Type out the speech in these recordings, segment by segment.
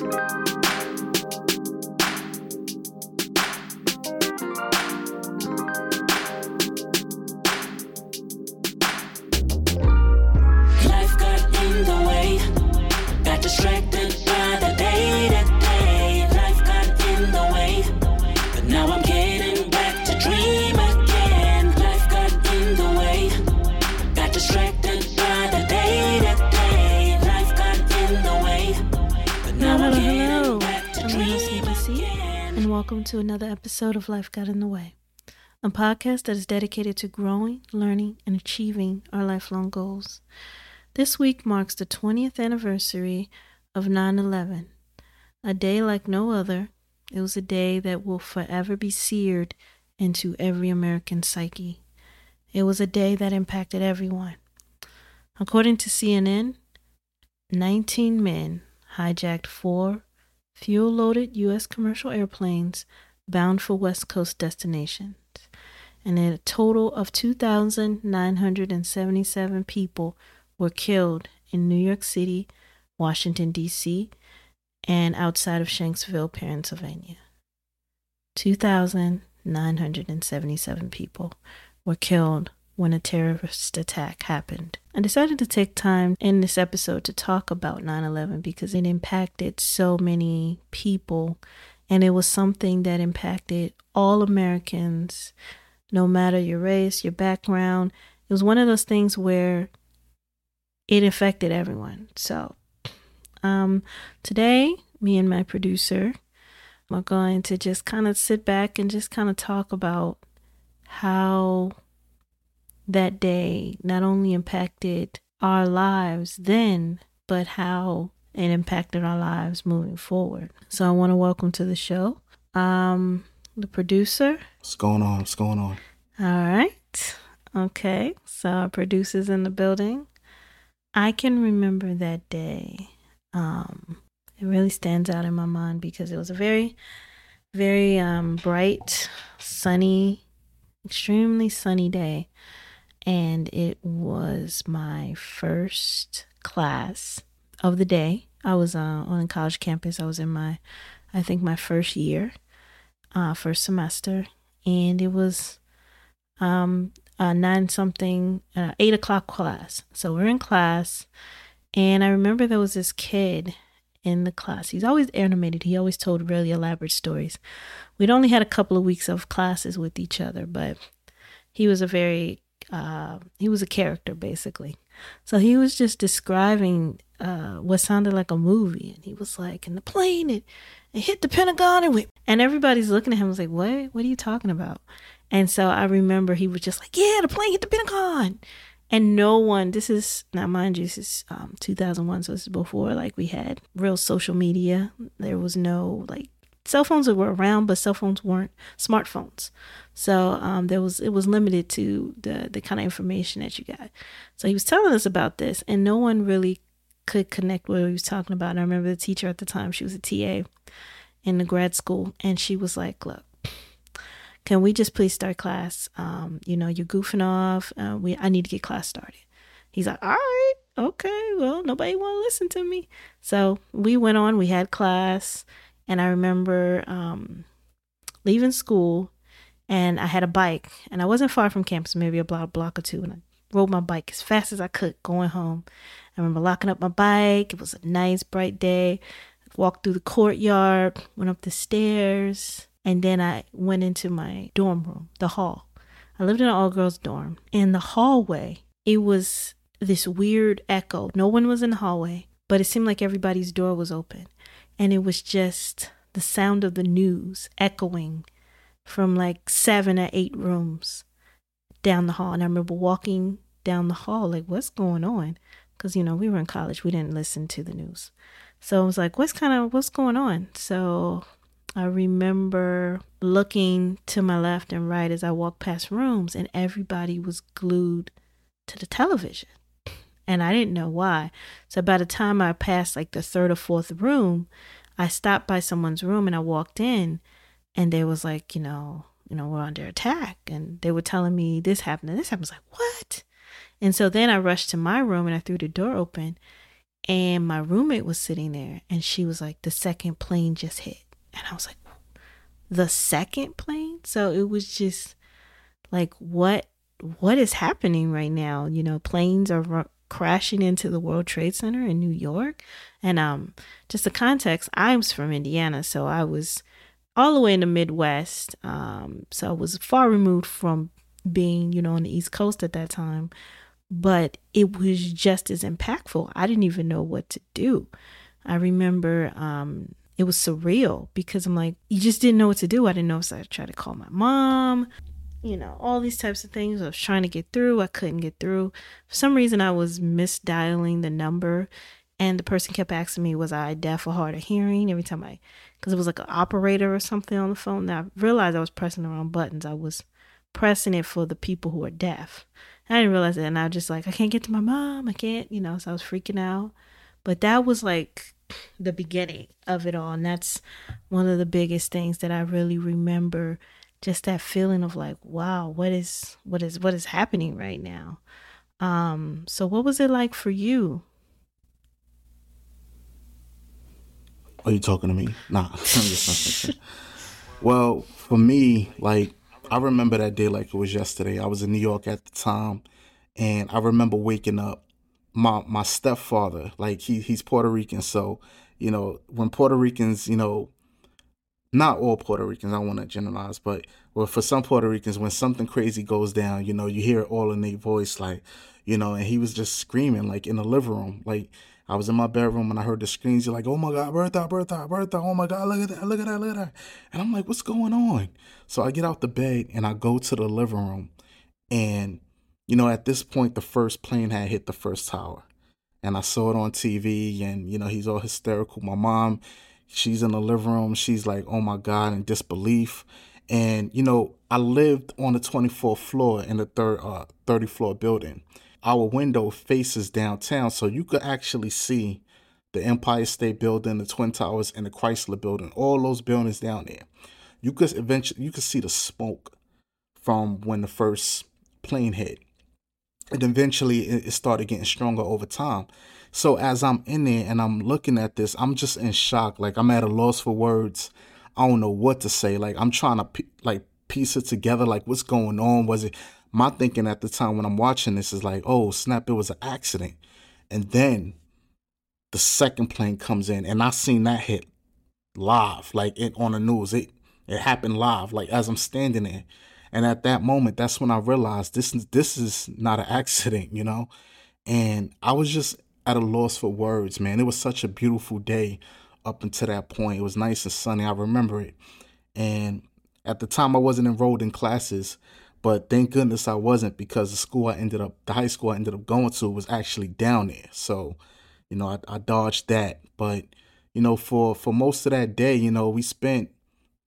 Life episode of Life Got in the Way, a podcast that is dedicated to growing, learning, and achieving our lifelong goals. This week marks the 20th anniversary of 9 11, a day like no other. It was a day that will forever be seared into every American psyche. It was a day that impacted everyone. According to CNN, 19 men hijacked four fuel loaded U.S. commercial airplanes bound for West Coast destinations. And a total of 2,977 people were killed in New York City, Washington, D.C., and outside of Shanksville, Pennsylvania. 2,977 people were killed when a terrorist attack happened. I decided to take time in this episode to talk about 9 11 because it impacted so many people and it was something that impacted all Americans, no matter your race, your background. It was one of those things where it affected everyone. So, um, today, me and my producer are going to just kind of sit back and just kind of talk about how that day not only impacted our lives then, but how it impacted our lives moving forward. So I want to welcome to the show um the producer. What's going on? What's going on? All right. Okay. So our producer's in the building. I can remember that day. Um it really stands out in my mind because it was a very very um bright, sunny, extremely sunny day and it was my first class of the day. I was uh, on a college campus. I was in my, I think my first year, uh, first semester, and it was um a nine something, uh, eight o'clock class. So we're in class, and I remember there was this kid in the class. He's always animated. He always told really elaborate stories. We'd only had a couple of weeks of classes with each other, but he was a very uh, he was a character basically. So he was just describing uh, what sounded like a movie, and he was like, "And the plane it, it hit the Pentagon and went," and everybody's looking at him was like, "What? What are you talking about?" And so I remember he was just like, "Yeah, the plane hit the Pentagon," and no one. This is now, mind you, this is um, 2001, so this is before like we had real social media. There was no like cell phones were around, but cell phones weren't smartphones. So um, there was it was limited to the the kind of information that you got. So he was telling us about this, and no one really could connect what he was talking about. And I remember the teacher at the time; she was a TA in the grad school, and she was like, "Look." Can we just please start class? Um, you know, you're goofing off. Uh, we I need to get class started. He's like, all right, okay. Well, nobody want to listen to me, so we went on. We had class, and I remember um, leaving school and I had a bike and I wasn't far from campus, maybe a block, block or two. And I rode my bike as fast as I could going home. I remember locking up my bike. It was a nice, bright day. Walked through the courtyard, went up the stairs, and then I went into my dorm room, the hall. I lived in an all girls dorm. In the hallway, it was this weird echo. No one was in the hallway, but it seemed like everybody's door was open. And it was just the sound of the news echoing from like seven or eight rooms down the hall. And I remember walking down the hall, like, what's going on? Because, you know, we were in college, we didn't listen to the news. So I was like, what's kind of, what's going on? So I remember looking to my left and right as I walked past rooms, and everybody was glued to the television. And I didn't know why. So by the time I passed like the third or fourth room, I stopped by someone's room and I walked in and they was like, you know, you know, we're under attack. And they were telling me this happened and this happened. I was like, what? And so then I rushed to my room and I threw the door open And my roommate was sitting there and she was like, the second plane just hit. And I was like, the second plane? So it was just like, what what is happening right now? You know, planes are crashing into the World Trade Center in New York. And um just the context, I'm from Indiana, so I was all the way in the Midwest. Um, so I was far removed from being, you know, on the East Coast at that time but it was just as impactful. I didn't even know what to do. I remember um, it was surreal because I'm like, you just didn't know what to do. I didn't know if I tried to call my mom, you know, all these types of things. I was trying to get through, I couldn't get through. For some reason, I was misdialing the number, and the person kept asking me, was I deaf or hard of hearing? Every time I, because it was like an operator or something on the phone. Now I realized I was pressing the wrong buttons. I was pressing it for the people who are deaf. I didn't realize it. And I was just like, I can't get to my mom. I can't, you know, so I was freaking out. But that was like the beginning of it all. And that's one of the biggest things that I really remember just that feeling of like, wow, what is what is what is happening right now? Um, so what was it like for you? Are you talking to me? Nah. well, for me, like I remember that day like it was yesterday. I was in New York at the time, and I remember waking up. My my stepfather, like he he's Puerto Rican, so you know when Puerto Ricans, you know, not all Puerto Ricans, I want to generalize, but well, for some Puerto Ricans, when something crazy goes down, you know, you hear it all in their voice, like, you know, and he was just screaming like in the living room, like I was in my bedroom and I heard the screams. You're like, oh my God, Bertha, Bertha, Bertha. Oh my God, look at that, look at that, look at that. And I'm like, what's going on? So I get out the bed and I go to the living room. And, you know, at this point, the first plane had hit the first tower. And I saw it on TV and, you know, he's all hysterical. My mom, she's in the living room. She's like, oh my God, in disbelief. And, you know, I lived on the 24th floor in the third, uh, 30 floor building our window faces downtown, so you could actually see the Empire State Building, the Twin Towers, and the Chrysler Building. All those buildings down there. You could eventually you could see the smoke from when the first plane hit, and eventually it started getting stronger over time. So as I'm in there and I'm looking at this, I'm just in shock. Like I'm at a loss for words. I don't know what to say. Like I'm trying to like piece it together. Like what's going on? Was it my thinking at the time when I'm watching this is like, oh snap, it was an accident. And then the second plane comes in and I seen that hit live, like it on the news. It it happened live, like as I'm standing there. And at that moment, that's when I realized this this is not an accident, you know? And I was just at a loss for words, man. It was such a beautiful day up until that point. It was nice and sunny. I remember it. And at the time I wasn't enrolled in classes, but thank goodness I wasn't because the school I ended up, the high school I ended up going to was actually down there. So, you know, I, I dodged that. But, you know, for, for most of that day, you know, we spent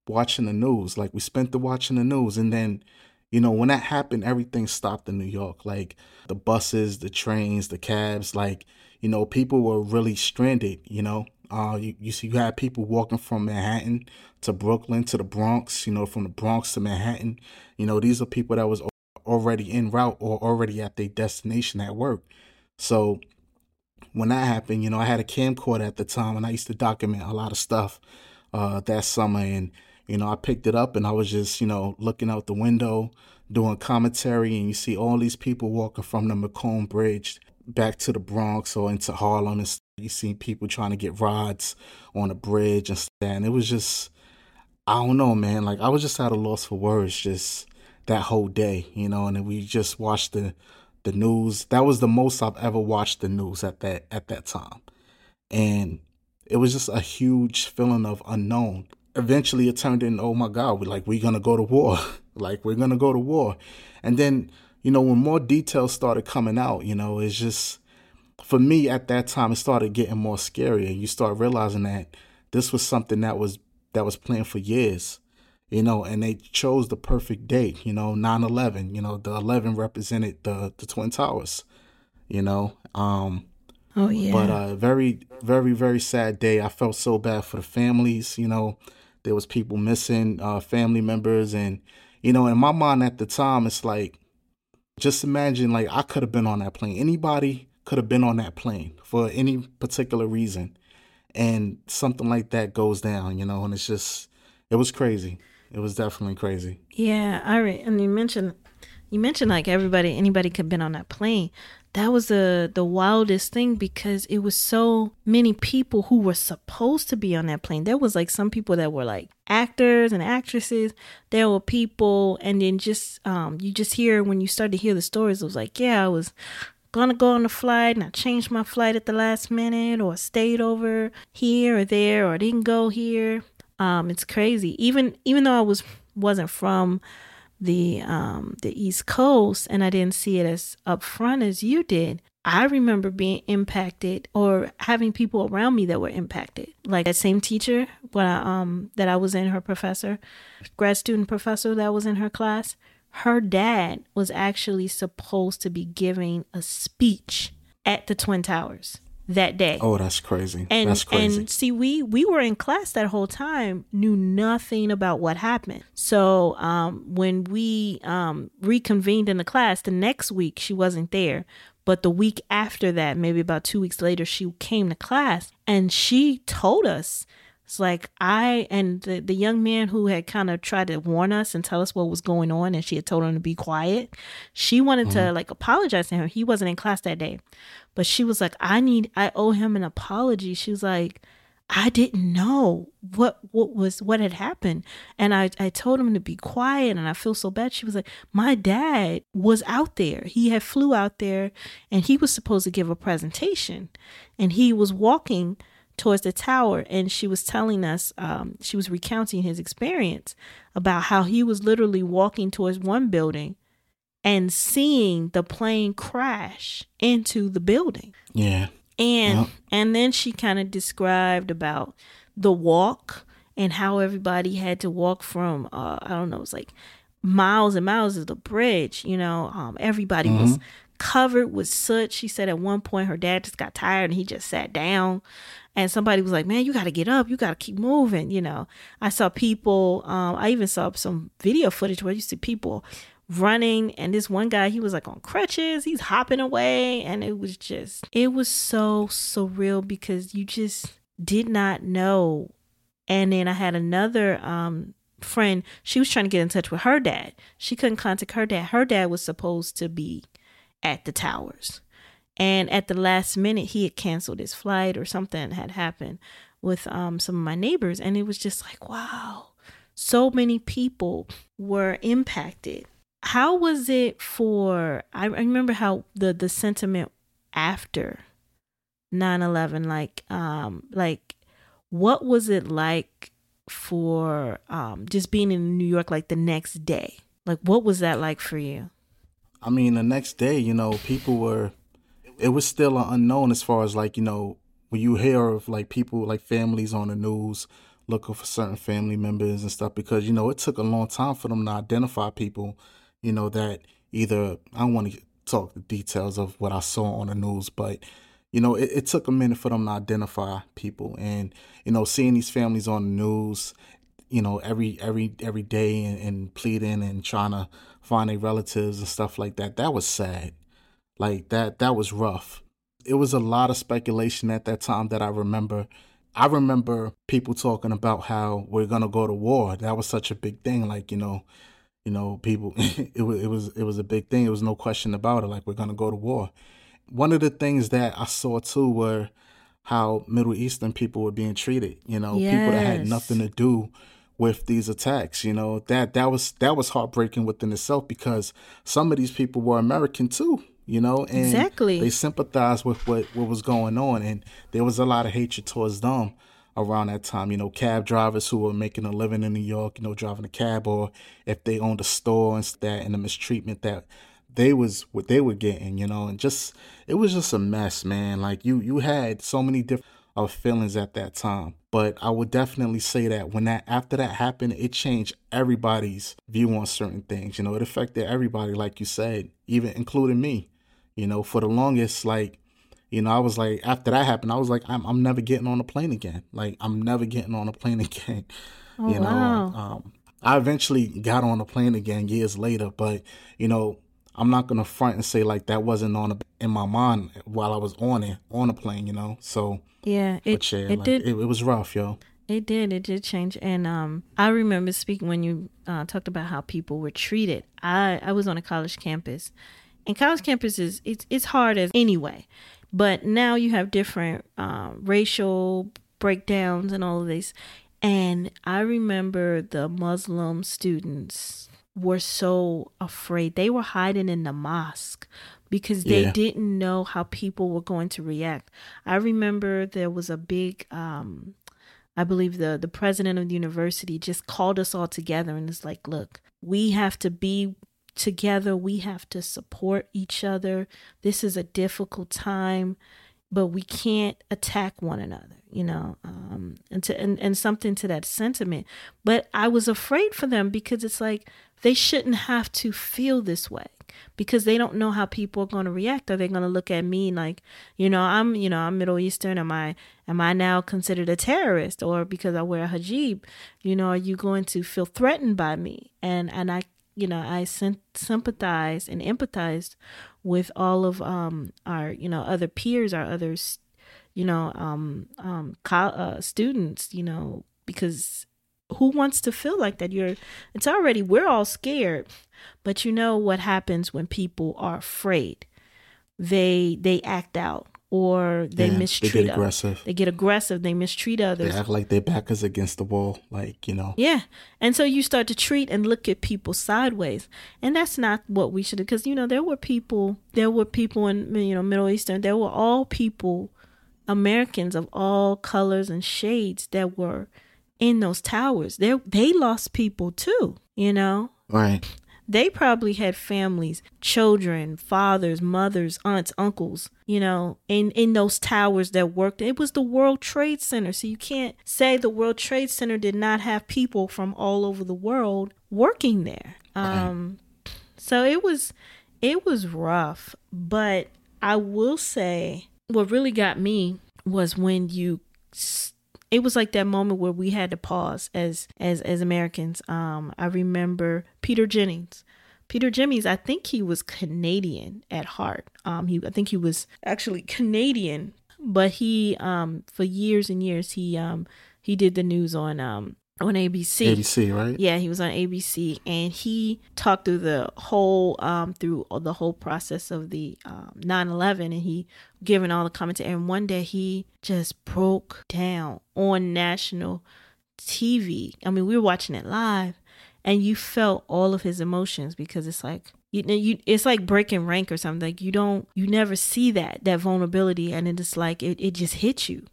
watching the news. Like we spent the watching the news. And then, you know, when that happened, everything stopped in New York. Like the buses, the trains, the cabs, like, you know, people were really stranded, you know. Uh, you, you see, you had people walking from Manhattan to Brooklyn to the Bronx, you know, from the Bronx to Manhattan. You know, these are people that was already en route or already at their destination at work. So when that happened, you know, I had a camcorder at the time and I used to document a lot of stuff uh, that summer. And, you know, I picked it up and I was just, you know, looking out the window, doing commentary. And you see all these people walking from the Macomb Bridge back to the Bronx or into Harlem and you see people trying to get rides on a bridge and stuff. And it was just, I don't know, man. Like I was just at a loss for words just that whole day, you know. And we just watched the the news. That was the most I've ever watched the news at that at that time, and it was just a huge feeling of unknown. Eventually, it turned into, oh my God, we like we're gonna go to war, like we're gonna go to war, and then you know when more details started coming out, you know, it's just for me at that time it started getting more scary and you start realizing that this was something that was that was planned for years you know and they chose the perfect date you know 9-11 you know the 11 represented the the twin towers you know um oh yeah. but uh very very very sad day. I felt so bad for the families you know there was people missing uh family members and you know in my mind at the time it's like just imagine like i could have been on that plane anybody could have been on that plane for any particular reason and something like that goes down, you know, and it's just it was crazy. It was definitely crazy. Yeah, I re- and you mentioned you mentioned like everybody anybody could have been on that plane. That was the the wildest thing because it was so many people who were supposed to be on that plane. There was like some people that were like actors and actresses. There were people and then just um you just hear when you start to hear the stories, it was like, yeah, I was gonna go on the flight and I changed my flight at the last minute or stayed over here or there or didn't go here. Um, it's crazy. Even even though I was wasn't from the um the East Coast and I didn't see it as upfront as you did. I remember being impacted or having people around me that were impacted. Like that same teacher, when I, um that I was in her professor, grad student professor that was in her class, her dad was actually supposed to be giving a speech at the Twin Towers that day. Oh, that's crazy. And that's crazy. and see, we we were in class that whole time, knew nothing about what happened. So um, when we um, reconvened in the class the next week, she wasn't there. But the week after that, maybe about two weeks later, she came to class and she told us it's like I and the, the young man who had kind of tried to warn us and tell us what was going on and she had told him to be quiet. She wanted to mm-hmm. like apologize to him. He wasn't in class that day. But she was like, I need I owe him an apology. She was like, I didn't know what what was what had happened. And I, I told him to be quiet and I feel so bad. She was like, My dad was out there. He had flew out there and he was supposed to give a presentation. And he was walking towards the tower and she was telling us um, she was recounting his experience about how he was literally walking towards one building and seeing the plane crash into the building yeah. and Yep. and then she kind of described about the walk and how everybody had to walk from uh, I don't know, it's like miles and miles of the bridge. You know, um, everybody was covered with soot. She said at one point her dad just got tired and he just sat down. And somebody was like, "Man, you got to get up. You got to keep moving." You know, I saw people. Um, I even saw some video footage where you see people running and this one guy he was like on crutches he's hopping away and it was just it was so surreal because you just did not know and then i had another um friend she was trying to get in touch with her dad she couldn't contact her dad her dad was supposed to be at the towers. And at the last minute he had canceled his flight or something had happened with um some of my neighbors. And it was just like wow so many people were impacted. How was it for i remember how the the sentiment after 9-11 like um like what was it like for um just being in new york like the next day? Like what was that like for you I mean, the next day, you know, people were, it was still unknown as far as like, you know, when you hear of like people, like families on the news looking for certain family members and stuff, because, you know, it took a long time for them to identify people, you know, that either, I don't want to talk the details of what I saw on the news, but, you know, it, it took a minute for them to identify people. And, you know, seeing these families on the news, you know every every every day and, and pleading and trying to find their relatives and stuff like that that was sad. Like that that was rough. It was a lot of speculation at that time that i remember. I remember people talking about how we're gonna go to war. That was such a big thing like you know you know people it was it was it was a big thing. It was no question about it like we're gonna go to war. One of the things that i saw too were how middle eastern people were being treated you know people that had nothing to do with these attacks you know? That that was that was heartbreaking within itself because some of these people were american too you know? And Exactly. they sympathized with what what was going on and there was a lot of hatred towards them around that time you know? Cab drivers who were making a living in new york you know driving a cab or if they owned a store and that and the mistreatment that they was what they were getting you know? And just it was just a mess man. Like you you had so many different of feelings at that time. But i would definitely say that when that after that happened it changed everybody's view on certain things. You know it affected everybody like you said even including me. You know for the longest like you know i was like after that happened i was like i'm, I'm never getting on a plane again. Like i'm never getting on a plane again. Oh, you know wow. um, i eventually got on a plane again years later. But you know I'm not gonna front and say like that wasn't on a, in my mind while I was on it on the plane, you know. So Yeah, it yeah, it like, did It, it was rough, yo. It did. It did change. And um, I remember speaking when you uh, talked about how people were treated. I, I was on a college campus, and college campuses it's it's hard as anyway, but now you have different uh, racial breakdowns and all of this. And I remember the Muslim students were so afraid. They were hiding in the mosque because they Yeah. didn't know how people were going to react. I remember there was a big um I believe the the president of the university just called us all together and is like, "Look, we have to be together. We have to support each other. This is a difficult time, but we can't attack one another." You know, um, and to and, and something to that sentiment. But I was afraid for them because it's like they shouldn't have to feel this way because they don't know how people are going to react. Are they going to look at me like, you know, I'm, you know, I'm Middle Eastern. Am I, am I now considered a terrorist? Or because I wear a hijab, you know, are you going to feel threatened by me? And and I, you know, I sym- sympathize and empathize with all of um our, you know, other peers, our others, you know, um, um, co- uh, students, you know, because who wants to feel like that? You're, it's already, we're all scared, but you know what happens when people are afraid? They, they act out or they Yeah, they mistreat get others. aggressive. They get aggressive. They mistreat others. They act like their back is against the wall, like you know. Yeah. And so you start to treat and look at people sideways. And that's not what we should because you know there were people there were people in you know Middle Eastern there were all people Americans of all colors and shades that were in those towers. They they lost people too, you know. Right. They probably had families, children, fathers, mothers, aunts, uncles, you know, in, in those towers that worked. It was the World Trade Center. So you can't say the World Trade Center did not have people from all over the world working there. Um, so it was it was rough, but I will say what really got me was when you s- it was like that moment where we had to pause as as as Americans. Um, I remember Peter Jennings. Peter Jennings, I think he was Canadian at heart. Um, he I think he was actually Canadian, but he um for years and years he um he did the news on um on ABC. ABC, right? Yeah, he was on ABC, and he talked through the whole um through the whole process of the um 9/11, and he given all the commentary. And one day he just broke down on national TV. I mean, we were watching it live, and you felt all of his emotions because it's like you know you it's like breaking rank or something. Like you don't you never see that that vulnerability, and it's like it it just hits you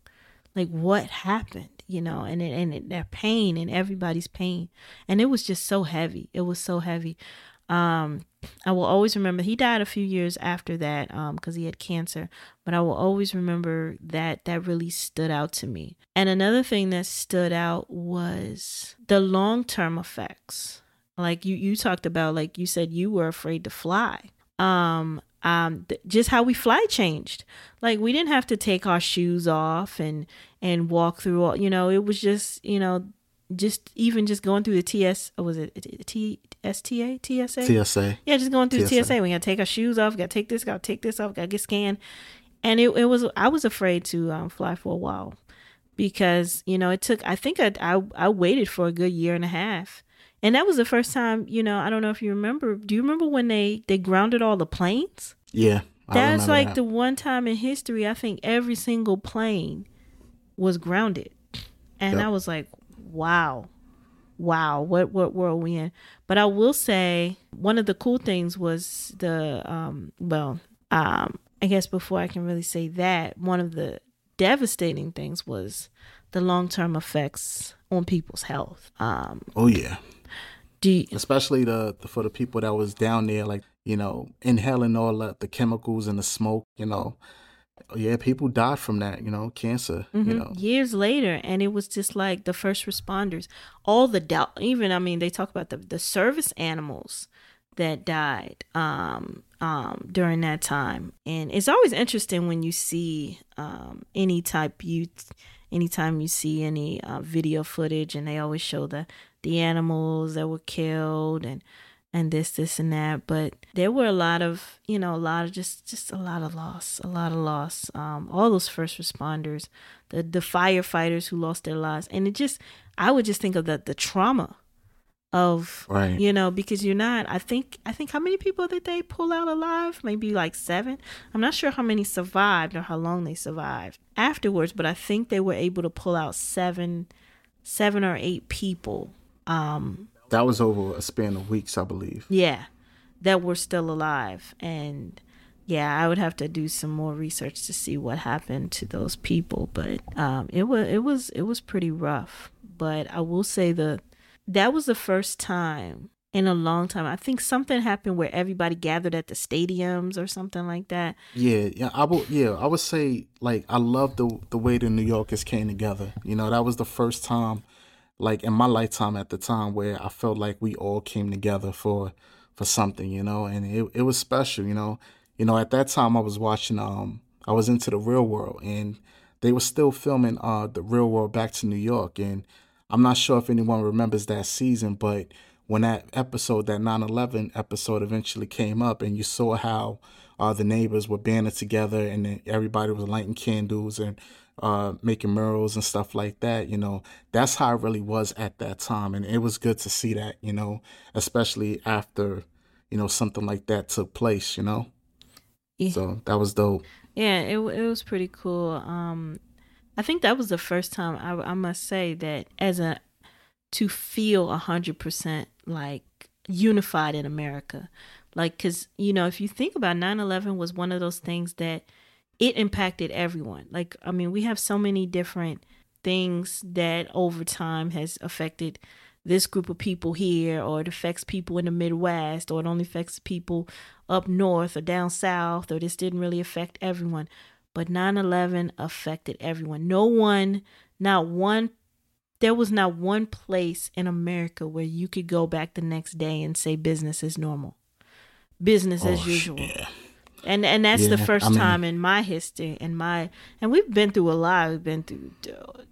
like what happened you know and it, and it, their pain and everybody's pain. And it was just so heavy. It was so heavy. Um i will always remember he died a few years after that um because he had cancer. But i will always remember that that really stood out to me. And another thing that stood out was the long-term effects. Like you you talked about like you said you were afraid to fly. Um um th- just how we fly changed. Like we didn't have to take our shoes off and and walk through all you know it was just you know just even just going through the ts was it t sta tsa TSA. yeah, just going through TSA. TSA. We gotta take our shoes off. Gotta take this. Gotta take this off. Gotta get scanned. And it, it was I was afraid to um, fly for a while because you know it took. I think I, I I waited for a good year and a half, and that was the first time. You know I don't know if you remember. Do you remember when they they grounded all the planes? Yeah. I That's like that. the one time in history I think every single plane was grounded. And Yep. I was like, wow. Wow, what what world we in? But I will say one of the cool things was the um well, um I guess before I can really say that, one of the devastating things was the long-term effects on people's health. Um Oh yeah. do you, Especially the, the for the people that was down there, like you know, inhaling all the, the chemicals and the smoke. You know, yeah, people died from that. You know, cancer. You Mhm. know, years later and it was just like the first responders all the doubt even i mean they talk about the, the service animals that died um, um, during that time and it's always interesting when you see um, any type you anytime you see any uh, video footage and they always show the the animals that were killed and and this, this, and that. But there were a lot of, you know, a lot of just, just a lot of loss, a lot of loss. Um, all those first responders, the the firefighters who lost their lives, and it just, I would just think of the the trauma of Right. you know because you're not i think i think how many people did they pull out alive maybe like seven i'm not sure how many survived or how long they survived afterwards but i think they were able to pull out seven seven or eight people um That was over a span of weeks, I believe. yeah that were still alive and yeah i would have to do some more research to see what happened to those people but um it was it was it was pretty rough but i will say the that was the first time in a long time i think something happened where everybody gathered at the stadiums or something like that Yeah, yeah, I would. Yeah, I would say like I love the the way the New Yorkers came together. You know, that was the first time, like in my lifetime at the time, where I felt like we all came together for for something. You know, and it it was special. You know, you know at that time I was watching. Um, I was into the Real World, and they were still filming uh the Real World Back to New York, and I'm not sure if anyone remembers that season, but when that episode, that 9/11 episode, eventually came up, and you saw how uh, the neighbors were banded together, and everybody was lighting candles and uh, making murals and stuff like that. You know, that's how it really was at that time, and it was good to see that. You know, especially after you know something like that took place. You know, Yeah. so that was dope. Yeah, it it was pretty cool. Um, I think that was the first time I I must say that as a to feel a hundred percent like unified in America, like because you know if you think about 9-11 was one of those things that it impacted everyone. Like I mean we have so many different things that over time has affected this group of people here or it affects people in the midwest or it only affects people up north or down south or this didn't really affect everyone. But 9-11 affected everyone. No one not one there was not one place in america where you could go back the next day and say business is normal business as Oh, usual. yeah. and and that's the first I mean- time in my history and my and we've been through a lot. We've been through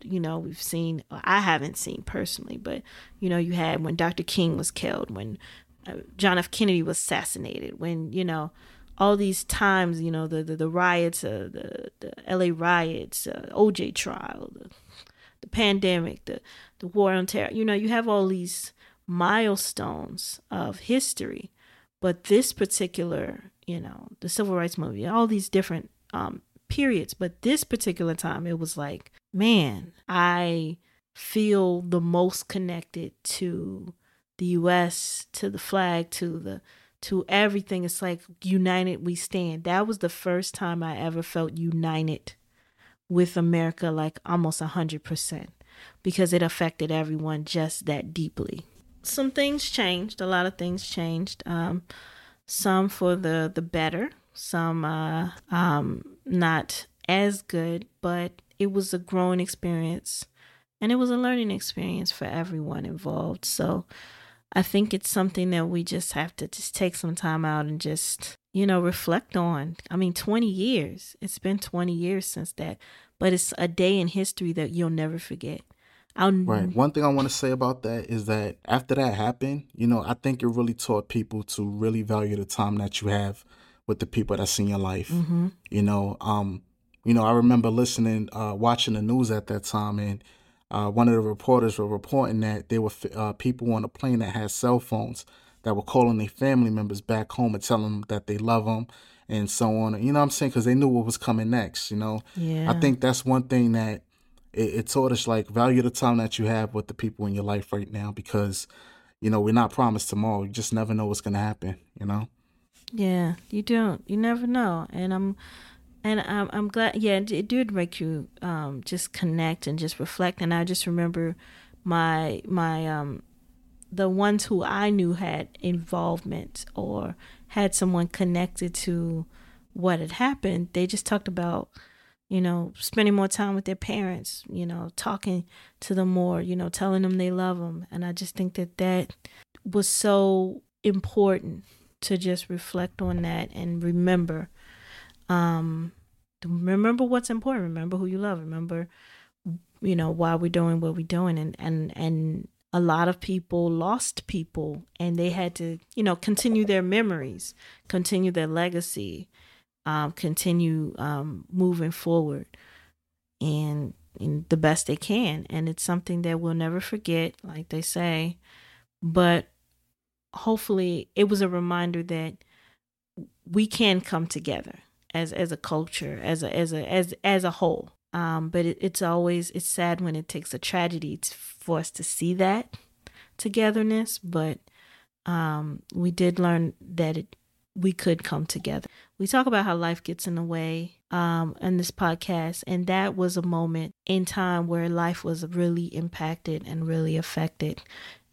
you know we've seen i haven't seen personally but you know you had when dr king was killed when uh, john f. Kennedy was assassinated when you know all these times you know the the, the riots uh, the the la riots uh, oj trial the, the pandemic the the war on terror you know you have all these milestones of history but this particular you know the civil rights movement all these different um periods but this particular time it was like man i feel the most connected to the us to the flag to the to everything. It's like united we stand. That was the first time i ever felt united with america like almost a hundred percent because it affected everyone just that deeply some things changed a lot of things changed um some for the the better some uh um not as good but it was a growing experience and it was a learning experience for everyone involved. So i think it's something that we just have to just take some time out and just you know reflect on. I mean 20 years it's been 20 years since that but it's a day in history that you'll never forget I'll Right. One thing I want to say about that is that after that happened, you know, I think it really taught people to really value the time that you have with the people that's in your life. hmm You know, um, you know, I remember listening, uh, watching the news at that time, and uh, one of the reporters were reporting that there were uh, people on the plane that had cell phones that were calling their family members back home and telling them that they love them and so on. You know what I'm saying? Because they knew what was coming next. You know, yeah I think that's one thing that it, it taught us like value the time that you have with the people in your life right now because you know we're not promised tomorrow. You just never know what's gonna happen. You know. Yeah, you don't. You never know. And I'm and I'm I'm glad yeah, it, did make you um just connect and just reflect and I just remember my my um the ones who I knew had involvement or had someone connected to what had happened, they just talked about you know, spending more time with their parents, you know, talking to them more, you know, telling them they love them. And I just think that that was so important to just reflect on that and remember um remember what's important. Remember who you love. Remember you know why we're doing what we're doing. And and and a lot of people lost people and they had to, you know, continue their memories, continue their legacy, um, continue um, moving forward and, the best they can. And it's something that we'll never forget, like they say. But hopefully, it was a reminder that we can come together as as a culture, as a as a as as a whole. Um, but it, it's always it's sad when it takes a tragedy to, for us to see that togetherness. But um, we did learn that it, we could come together. We talk about how life gets in the way um, in this podcast, and that was a moment in time where life was really impacted and really affected.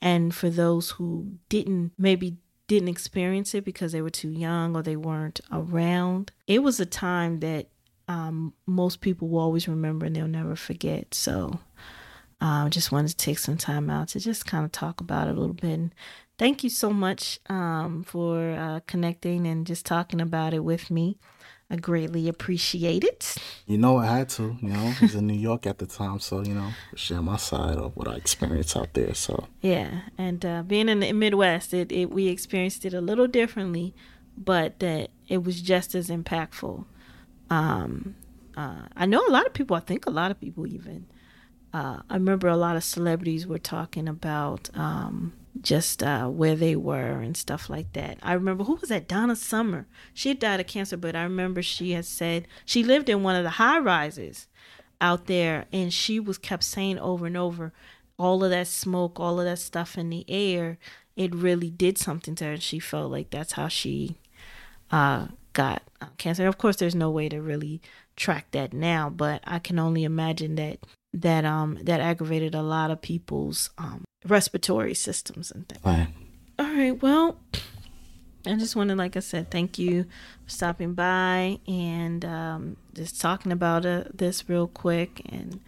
And for those who didn't maybe didn't experience it because they were too young or they weren't around, it was a time that um, most people will always remember and they'll never forget. So I uh, just wanted to take some time out to just kind of talk about it a little bit. And thank you so much um, for uh, connecting and just talking about it with me. I greatly appreciate it. You know, I had to. You know, I was in New York at the time, so you know, share my side of what I experienced out there. So yeah, and uh, being in the Midwest, it, it we experienced it a little differently, but that it was just as impactful. Um, uh, I know a lot of people. I think a lot of people even. Uh, I remember a lot of celebrities were talking about um, just uh, where they were and stuff like that. I remember who was that? Donna Summer. She had died of cancer, but I remember she had said she lived in one of the high rises out there, and she was kept saying over and over, all of that smoke, all of that stuff in the air, it really did something to her. And she felt like that's how she uh, got uh, cancer. Of course, there's no way to really track that now, but I can only imagine that that um that aggravated a lot of people's um respiratory systems and things. Right. All right. Well, I just wanted, like I said, thank you for stopping by and um, just talking about uh, this real quick. And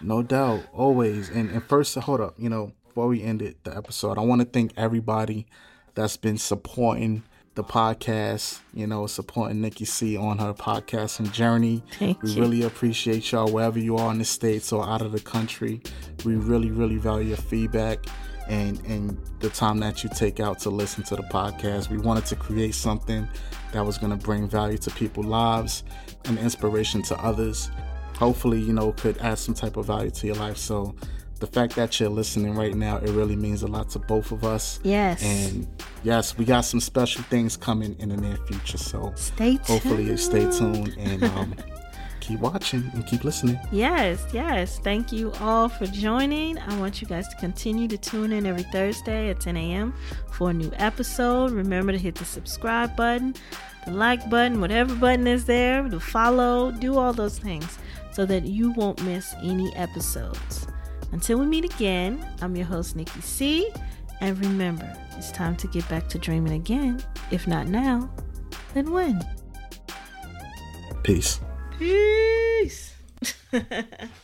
no doubt, always. And and first, hold up, you know, before we ended the episode, I want to thank everybody that's been supporting the podcast, you know, supporting Nikki C on her podcasting journey. Thank we you. really appreciate y'all wherever you are in the States or out of the country. We really, really value your feedback and and the time that you take out to listen to the podcast. We wanted to create something that was gonna bring value to people's lives and inspiration to others. Hopefully, you know, could add some type of value to your life. So the fact that you're listening right now, it really means a lot to both of us. Yes. And yes, we got some special things coming in the near future. So stay tuned. hopefully you stay tuned and um, keep watching and keep listening. Yes, yes. Thank you all for joining. I want you guys to continue to tune in every Thursday at 10 a.m. for a new episode. Remember to hit the subscribe button, the like button, whatever button is there, to follow, do all those things so that you won't miss any episodes. Until we meet again, I'm your host, Nikki C. And remember, it's time to get back to dreaming again. If not now, then when? Peace. Peace.